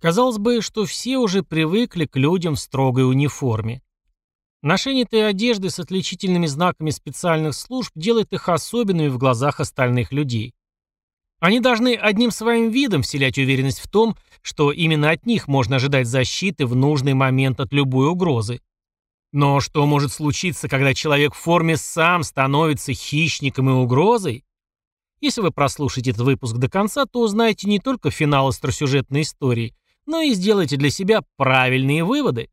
Казалось бы, что все уже привыкли к людям в строгой униформе. Ношение этой одежды с отличительными знаками специальных служб делает их особенными в глазах остальных людей. Они должны одним своим видом вселять уверенность в том, что именно от них можно ожидать защиты в нужный момент от любой угрозы. Но что может случиться, когда человек в форме сам становится хищником и угрозой? Если вы прослушаете этот выпуск до конца, то узнаете не только финал остросюжетной истории, но и сделаете для себя правильные выводы.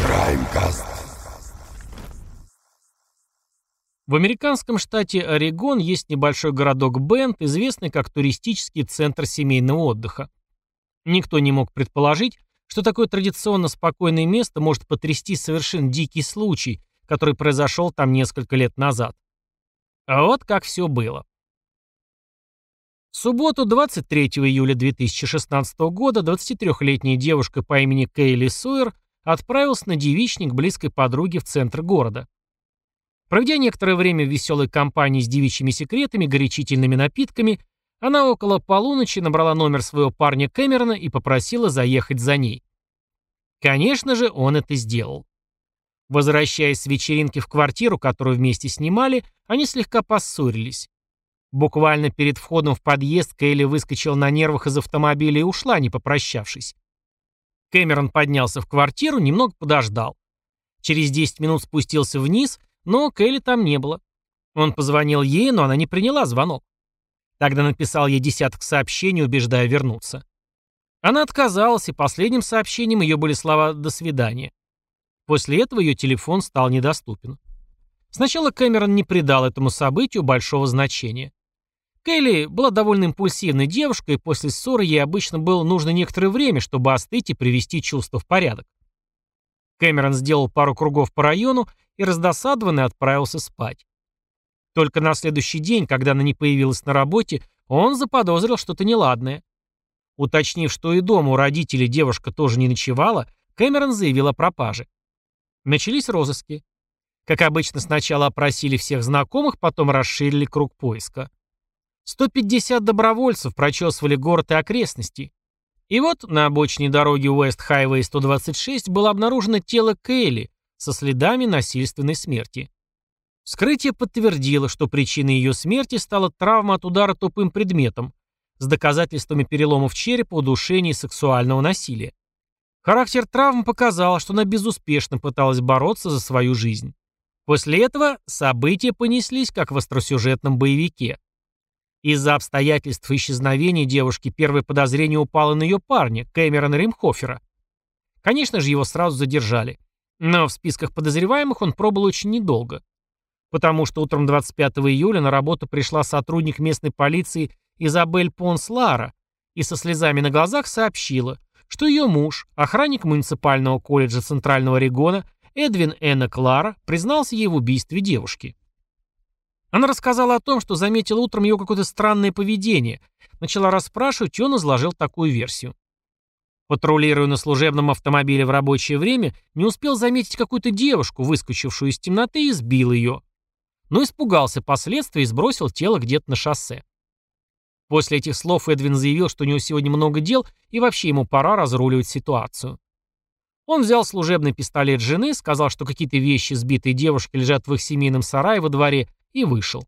Краймкаст. В американском штате Орегон есть небольшой городок Бенд, известный как туристический центр семейного отдыха. Никто не мог предположить, что такое традиционно спокойное место может потрясти совершенно дикий случай, который произошел там несколько лет назад. А вот как все было. В субботу, 23 июля 2016 года, 23-летняя девушка по имени Кейли Суэр отправилась на девичник близкой подруги в центр города. Проведя некоторое время в веселой компании с девичьими секретами, горячительными напитками, она около полуночи набрала номер своего парня Кэмерона и попросила заехать за ней. Конечно же, он это сделал. Возвращаясь с вечеринки в квартиру, которую вместе снимали, они слегка поссорились. Буквально перед входом в подъезд Кейли выскочила на нервах из автомобиля и ушла, не попрощавшись. Кэмерон поднялся в квартиру, немного подождал. Через 10 минут спустился вниз но Келли там не было. Он позвонил ей, но она не приняла звонок. Тогда написал ей десяток сообщений, убеждая вернуться. Она отказалась, и последним сообщением ее были слова «до свидания». После этого ее телефон стал недоступен. Сначала Кэмерон не придал этому событию большого значения. Келли была довольно импульсивной девушкой, и после ссоры ей обычно было нужно некоторое время, чтобы остыть и привести чувства в порядок. Кэмерон сделал пару кругов по району и раздосадованный отправился спать. Только на следующий день, когда она не появилась на работе, он заподозрил что-то неладное. Уточнив, что и дома у родителей девушка тоже не ночевала, Кэмерон заявил о пропаже. Начались розыски. Как обычно, сначала опросили всех знакомых, потом расширили круг поиска. 150 добровольцев прочесывали город и окрестности. И вот на обочине дороги Уэст Хайвей 126 было обнаружено тело Кейли со следами насильственной смерти. Вскрытие подтвердило, что причиной ее смерти стала травма от удара тупым предметом с доказательствами переломов черепа, удушения и сексуального насилия. Характер травм показал, что она безуспешно пыталась бороться за свою жизнь. После этого события понеслись, как в остросюжетном боевике. Из-за обстоятельств исчезновения девушки первое подозрение упало на ее парня, Кэмерона Римхофера. Конечно же, его сразу задержали. Но в списках подозреваемых он пробыл очень недолго. Потому что утром 25 июля на работу пришла сотрудник местной полиции Изабель Понс Лара и со слезами на глазах сообщила, что ее муж, охранник муниципального колледжа Центрального региона Эдвин Энна Клара, признался ей в убийстве девушки. Она рассказала о том, что заметила утром ее какое-то странное поведение, начала расспрашивать, и он изложил такую версию. Патрулируя на служебном автомобиле в рабочее время, не успел заметить какую-то девушку, выскочившую из темноты, и сбил ее. Но испугался последствий и сбросил тело где-то на шоссе. После этих слов Эдвин заявил, что у него сегодня много дел и вообще ему пора разруливать ситуацию. Он взял служебный пистолет жены, сказал, что какие-то вещи сбитой девушки лежат в их семейном сарае во дворе, и вышел.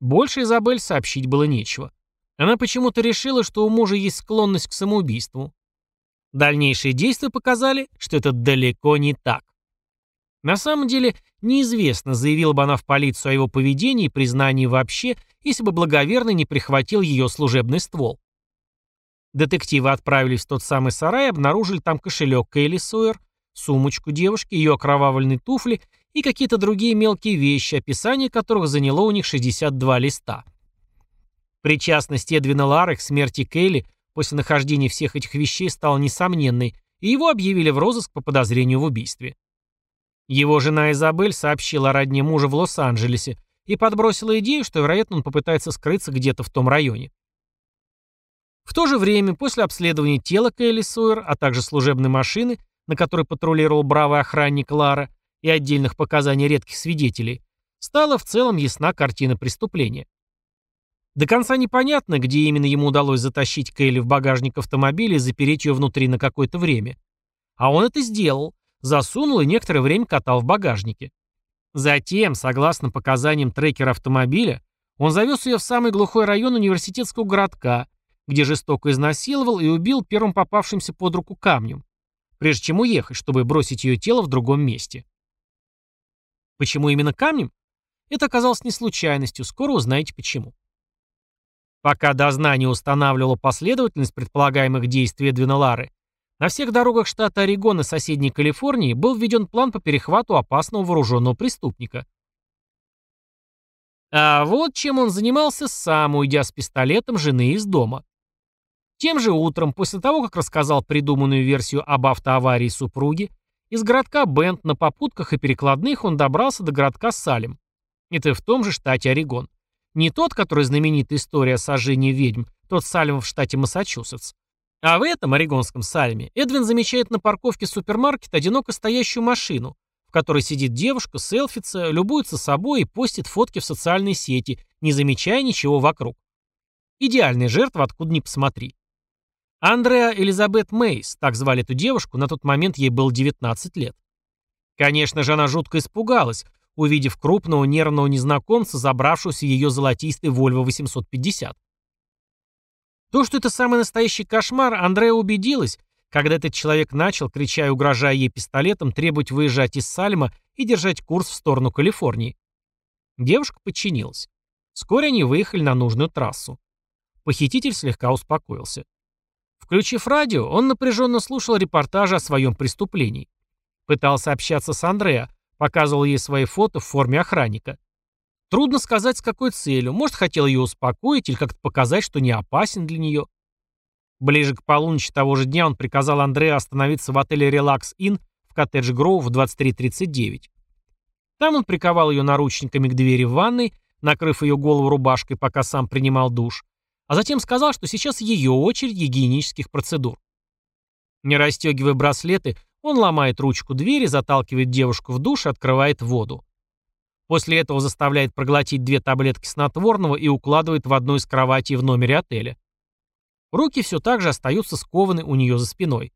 Больше Изабель сообщить было нечего. Она почему-то решила, что у мужа есть склонность к самоубийству. Дальнейшие действия показали, что это далеко не так. На самом деле, неизвестно, заявила бы она в полицию о его поведении и признании вообще, если бы благоверный не прихватил ее служебный ствол. Детективы отправились в тот самый сарай и обнаружили там кошелек Кейли Суэр, сумочку девушки, ее окровавленные туфли и какие-то другие мелкие вещи, описание которых заняло у них 62 листа. Причастность Эдвина Лары к смерти Кейли после нахождения всех этих вещей стала несомненной, и его объявили в розыск по подозрению в убийстве. Его жена Изабель сообщила о родне мужа в Лос-Анджелесе и подбросила идею, что, вероятно, он попытается скрыться где-то в том районе. В то же время, после обследования тела Кейли Сойер, а также служебной машины, на которой патрулировал бравый охранник Лара, и отдельных показаний редких свидетелей, стала в целом ясна картина преступления. До конца непонятно, где именно ему удалось затащить Кейли в багажник автомобиля и запереть ее внутри на какое-то время. А он это сделал, засунул и некоторое время катал в багажнике. Затем, согласно показаниям трекера автомобиля, он завез ее в самый глухой район университетского городка, где жестоко изнасиловал и убил первым попавшимся под руку камнем, прежде чем уехать, чтобы бросить ее тело в другом месте. Почему именно камнем? Это оказалось не случайностью, скоро узнаете почему. Пока дознание устанавливало последовательность предполагаемых действий Эдвина Лары, на всех дорогах штата Орегон и соседней Калифорнии был введен план по перехвату опасного вооруженного преступника. А вот чем он занимался сам, уйдя с пистолетом жены из дома. Тем же утром, после того, как рассказал придуманную версию об автоаварии супруги, из городка Бент на попутках и перекладных он добрался до городка Салем. Это в том же штате Орегон. Не тот, который знаменитая история о сожжении ведьм, тот Салем в штате Массачусетс. А в этом орегонском Салеме Эдвин замечает на парковке супермаркета одиноко стоящую машину, в которой сидит девушка, селфится, любуется собой и постит фотки в социальные сети, не замечая ничего вокруг. Идеальная жертва, откуда ни посмотри. Андреа Элизабет Мейс, так звали эту девушку, на тот момент ей было 19 лет. Конечно же, она жутко испугалась, увидев крупного нервного незнакомца, забравшегося в ее золотистый Volvo 850. То, что это самый настоящий кошмар, Андрея убедилась, когда этот человек начал, крича угрожая ей пистолетом, требовать выезжать из Сальма и держать курс в сторону Калифорнии. Девушка подчинилась. Вскоре они выехали на нужную трассу. Похититель слегка успокоился. Включив радио, он напряженно слушал репортажи о своем преступлении. Пытался общаться с Андреа, Показывал ей свои фото в форме охранника. Трудно сказать, с какой целью. Может, хотел ее успокоить или как-то показать, что не опасен для нее. Ближе к полуночи того же дня он приказал Андрею остановиться в отеле «Релакс Inn» в коттедж Гроув в 23.39. Там он приковал ее наручниками к двери в ванной, накрыв ее голову рубашкой, пока сам принимал душ, а затем сказал, что сейчас ее очередь гигиенических процедур. Не расстегивая браслеты, он ломает ручку двери, заталкивает девушку в душ и открывает воду. После этого заставляет проглотить две таблетки снотворного и укладывает в одну из кроватей в номере отеля. Руки все так же остаются скованы у нее за спиной.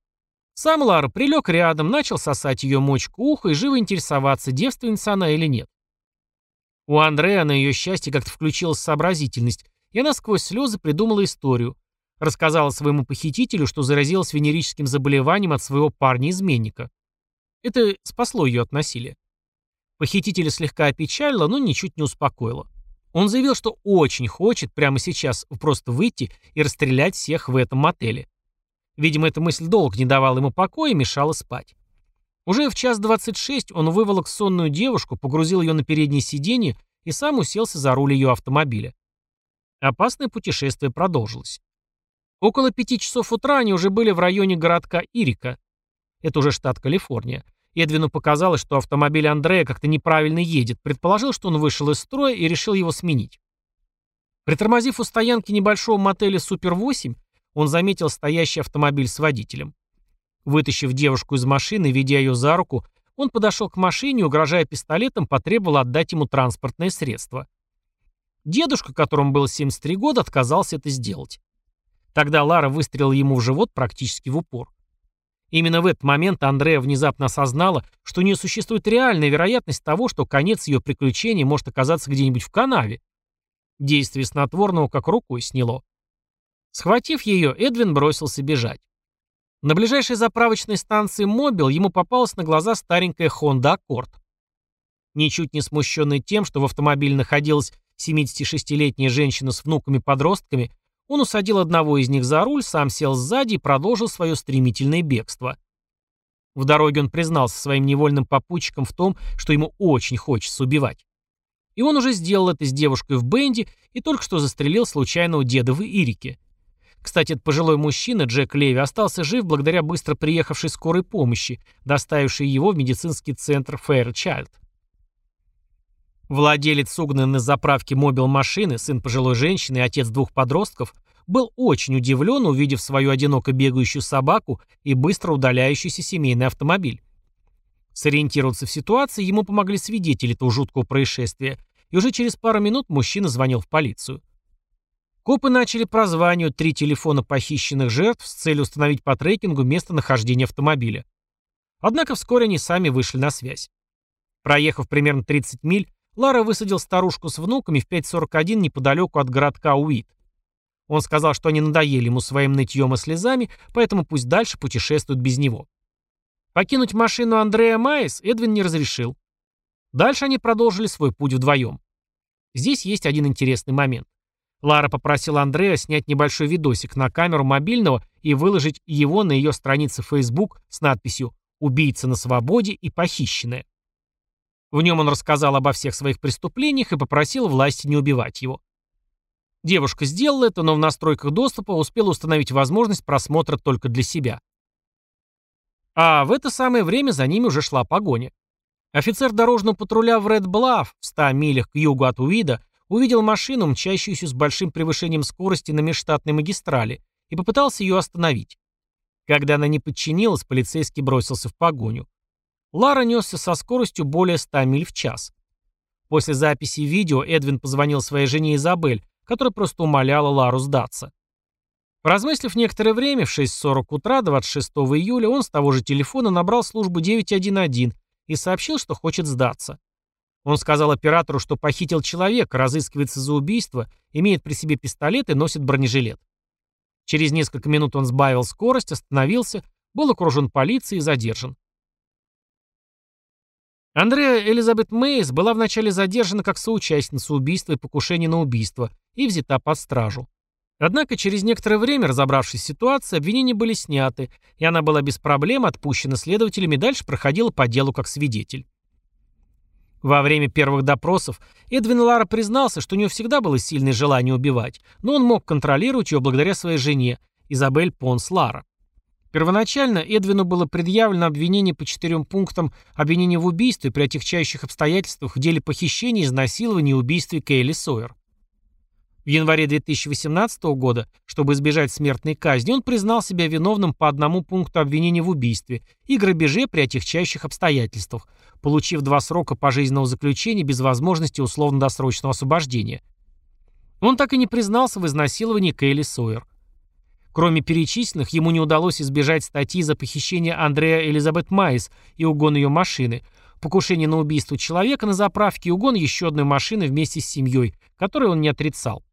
Сам Лара прилег рядом, начал сосать ее мочку уха и живо интересоваться, девственница она или нет. У Андрея на ее счастье как-то включилась сообразительность, и она сквозь слезы придумала историю, Рассказала своему похитителю, что заразилась венерическим заболеванием от своего парня-изменника. Это спасло ее от насилия. Похитителя слегка опечалило, но ничуть не успокоило. Он заявил, что очень хочет прямо сейчас просто выйти и расстрелять всех в этом мотеле. Видимо, эта мысль долго не давала ему покоя и мешала спать. Уже в час двадцать шесть он выволок сонную девушку, погрузил ее на переднее сиденье и сам уселся за руль ее автомобиля. Опасное путешествие продолжилось. Около пяти часов утра они уже были в районе городка Ирика. Это уже штат Калифорния. Эдвину показалось, что автомобиль Андрея как-то неправильно едет, предположил, что он вышел из строя и решил его сменить. Притормозив у стоянки небольшого мотеля «Супер-8», он заметил стоящий автомобиль с водителем. Вытащив девушку из машины, ведя ее за руку, он подошел к машине угрожая пистолетом, потребовал отдать ему транспортное средство. Дедушка, которому было 73 года, отказался это сделать. Тогда Лара выстрелила ему в живот практически в упор. Именно в этот момент Андрея внезапно осознала, что у нее существует реальная вероятность того, что конец ее приключений может оказаться где-нибудь в канаве. Действие снотворного как рукой сняло. Схватив ее, Эдвин бросился бежать. На ближайшей заправочной станции «Мобил» ему попалась на глаза старенькая Honda Accord. Ничуть не смущенный тем, что в автомобиле находилась 76-летняя женщина с внуками-подростками, он усадил одного из них за руль, сам сел сзади и продолжил свое стремительное бегство. В дороге он признался своим невольным попутчикам в том, что ему очень хочется убивать. И он уже сделал это с девушкой в бенде и только что застрелил случайного деда в Ирике. Кстати, этот пожилой мужчина, Джек Леви, остался жив благодаря быстро приехавшей скорой помощи, доставившей его в медицинский центр Фэйрчайлд. Владелец угнанной на заправке мобил машины, сын пожилой женщины и отец двух подростков, был очень удивлен, увидев свою одиноко бегающую собаку и быстро удаляющийся семейный автомобиль. Сориентироваться в ситуации ему помогли свидетели этого жуткого происшествия, и уже через пару минут мужчина звонил в полицию. Копы начали прозванивать три телефона похищенных жертв с целью установить по трекингу местонахождение автомобиля. Однако вскоре они сами вышли на связь. Проехав примерно 30 миль, Лара высадил старушку с внуками в 5.41 неподалеку от городка Уит. Он сказал, что они надоели ему своим нытьем и слезами, поэтому пусть дальше путешествуют без него. Покинуть машину Андрея Майес Эдвин не разрешил. Дальше они продолжили свой путь вдвоем. Здесь есть один интересный момент. Лара попросила Андрея снять небольшой видосик на камеру мобильного и выложить его на ее странице Facebook с надписью «Убийца на свободе и похищенная». В нем он рассказал обо всех своих преступлениях и попросил власти не убивать его. Девушка сделала это, но в настройках доступа успела установить возможность просмотра только для себя. А в это самое время за ними уже шла погоня. Офицер дорожного патруля в Ред Блав, в 100 милях к югу от Уида, увидел машину, мчащуюся с большим превышением скорости на межштатной магистрали, и попытался ее остановить. Когда она не подчинилась, полицейский бросился в погоню. Лара несся со скоростью более 100 миль в час. После записи видео Эдвин позвонил своей жене Изабель, которая просто умоляла Лару сдаться. Поразмыслив некоторое время, в 6.40 утра 26 июля он с того же телефона набрал службу 911 и сообщил, что хочет сдаться. Он сказал оператору, что похитил человека, разыскивается за убийство, имеет при себе пистолет и носит бронежилет. Через несколько минут он сбавил скорость, остановился, был окружен полицией и задержан. Андреа Элизабет Мейс была вначале задержана как соучастница убийства и покушения на убийство и взята под стражу. Однако через некоторое время, разобравшись с ситуацией, обвинения были сняты, и она была без проблем отпущена следователями и дальше проходила по делу как свидетель. Во время первых допросов Эдвин Лара признался, что у него всегда было сильное желание убивать, но он мог контролировать ее благодаря своей жене, Изабель Понс Лара. Первоначально Эдвину было предъявлено обвинение по четырем пунктам обвинения в убийстве при отягчающих обстоятельствах в деле похищения, изнасилования и убийстве Кейли Сойер. В январе 2018 года, чтобы избежать смертной казни, он признал себя виновным по одному пункту обвинения в убийстве и грабеже при отягчающих обстоятельствах, получив два срока пожизненного заключения без возможности условно-досрочного освобождения. Он так и не признался в изнасиловании Кейли Сойер. Кроме перечисленных, ему не удалось избежать статьи за похищение Андрея Элизабет Майс и угон ее машины, покушение на убийство человека на заправке и угон еще одной машины вместе с семьей, которую он не отрицал.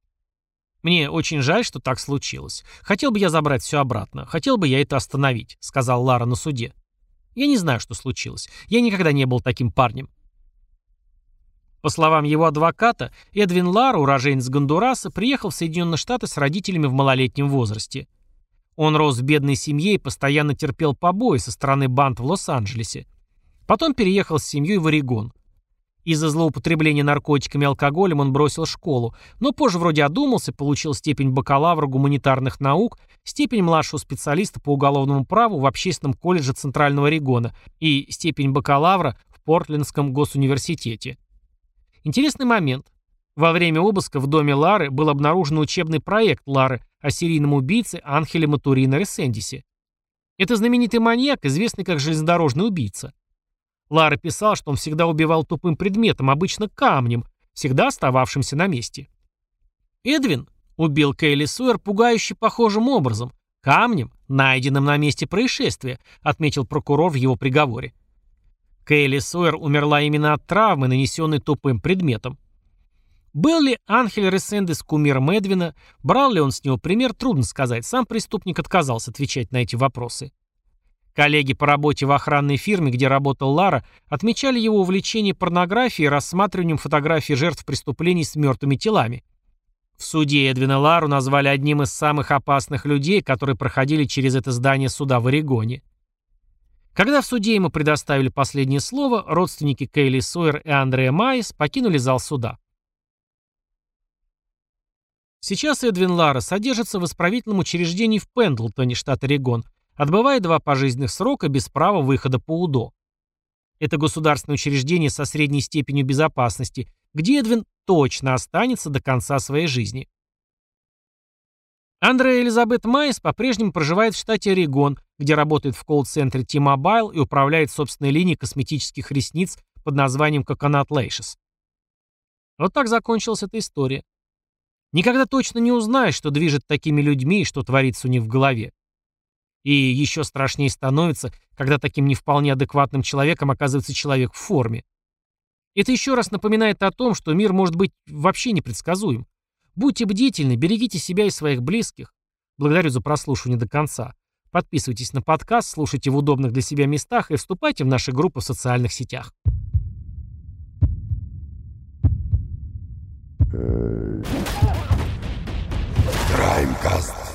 «Мне очень жаль, что так случилось. Хотел бы я забрать все обратно. Хотел бы я это остановить», — сказал Лара на суде. «Я не знаю, что случилось. Я никогда не был таким парнем». По словам его адвоката, Эдвин Лара, уроженец Гондураса, приехал в Соединенные Штаты с родителями в малолетнем возрасте. Он рос в бедной семье и постоянно терпел побои со стороны банд в Лос-Анджелесе. Потом переехал с семьей в Орегон. Из-за злоупотребления наркотиками и алкоголем он бросил школу, но позже вроде одумался, получил степень бакалавра гуманитарных наук, степень младшего специалиста по уголовному праву в Общественном колледже Центрального Орегона и степень бакалавра в Портлендском госуниверситете. Интересный момент. Во время обыска в доме Лары был обнаружен учебный проект Лары о серийном убийце Анхеле Матурино Ресендисе. Это знаменитый маньяк, известный как железнодорожный убийца. Лара писал, что он всегда убивал тупым предметом, обычно камнем, всегда остававшимся на месте. Эдвин убил Кейли Суэр пугающе похожим образом, камнем, найденным на месте происшествия, отметил прокурор в его приговоре. Кейли Суэр умерла именно от травмы, нанесенной тупым предметом. Был ли Анхель Ресендес кумиром Эдвина, брал ли он с него пример, трудно сказать, сам преступник отказался отвечать на эти вопросы. Коллеги по работе в охранной фирме, где работал Лара, отмечали его увлечение порнографией и рассматриванием фотографий жертв преступлений с мертвыми телами. В суде Эдвина Лару назвали одним из самых опасных людей, которые проходили через это здание суда в Орегоне. Когда в суде ему предоставили последнее слово, родственники Кейли Сойер и Андрея Майес покинули зал суда. Сейчас Эдвин Лара содержится в исправительном учреждении в Пендлтоне, штат Орегон, отбывая два пожизненных срока без права выхода по УДО. Это государственное учреждение со средней степенью безопасности, где Эдвин точно останется до конца своей жизни. Андрея Элизабет Майс по-прежнему проживает в штате Орегон, где работает в колл-центре T-Mobile и управляет собственной линией косметических ресниц под названием Coconut Lashes. Вот так закончилась эта история. Никогда точно не узнаешь, что движет такими людьми и что творится у них в голове. И еще страшнее становится, когда таким не вполне адекватным человеком оказывается человек в форме. Это еще раз напоминает о том, что мир может быть вообще непредсказуем. Будьте бдительны, берегите себя и своих близких. Благодарю за прослушивание до конца. Подписывайтесь на подкаст, слушайте в удобных для себя местах и вступайте в наши группы в социальных сетях. Краймкаст.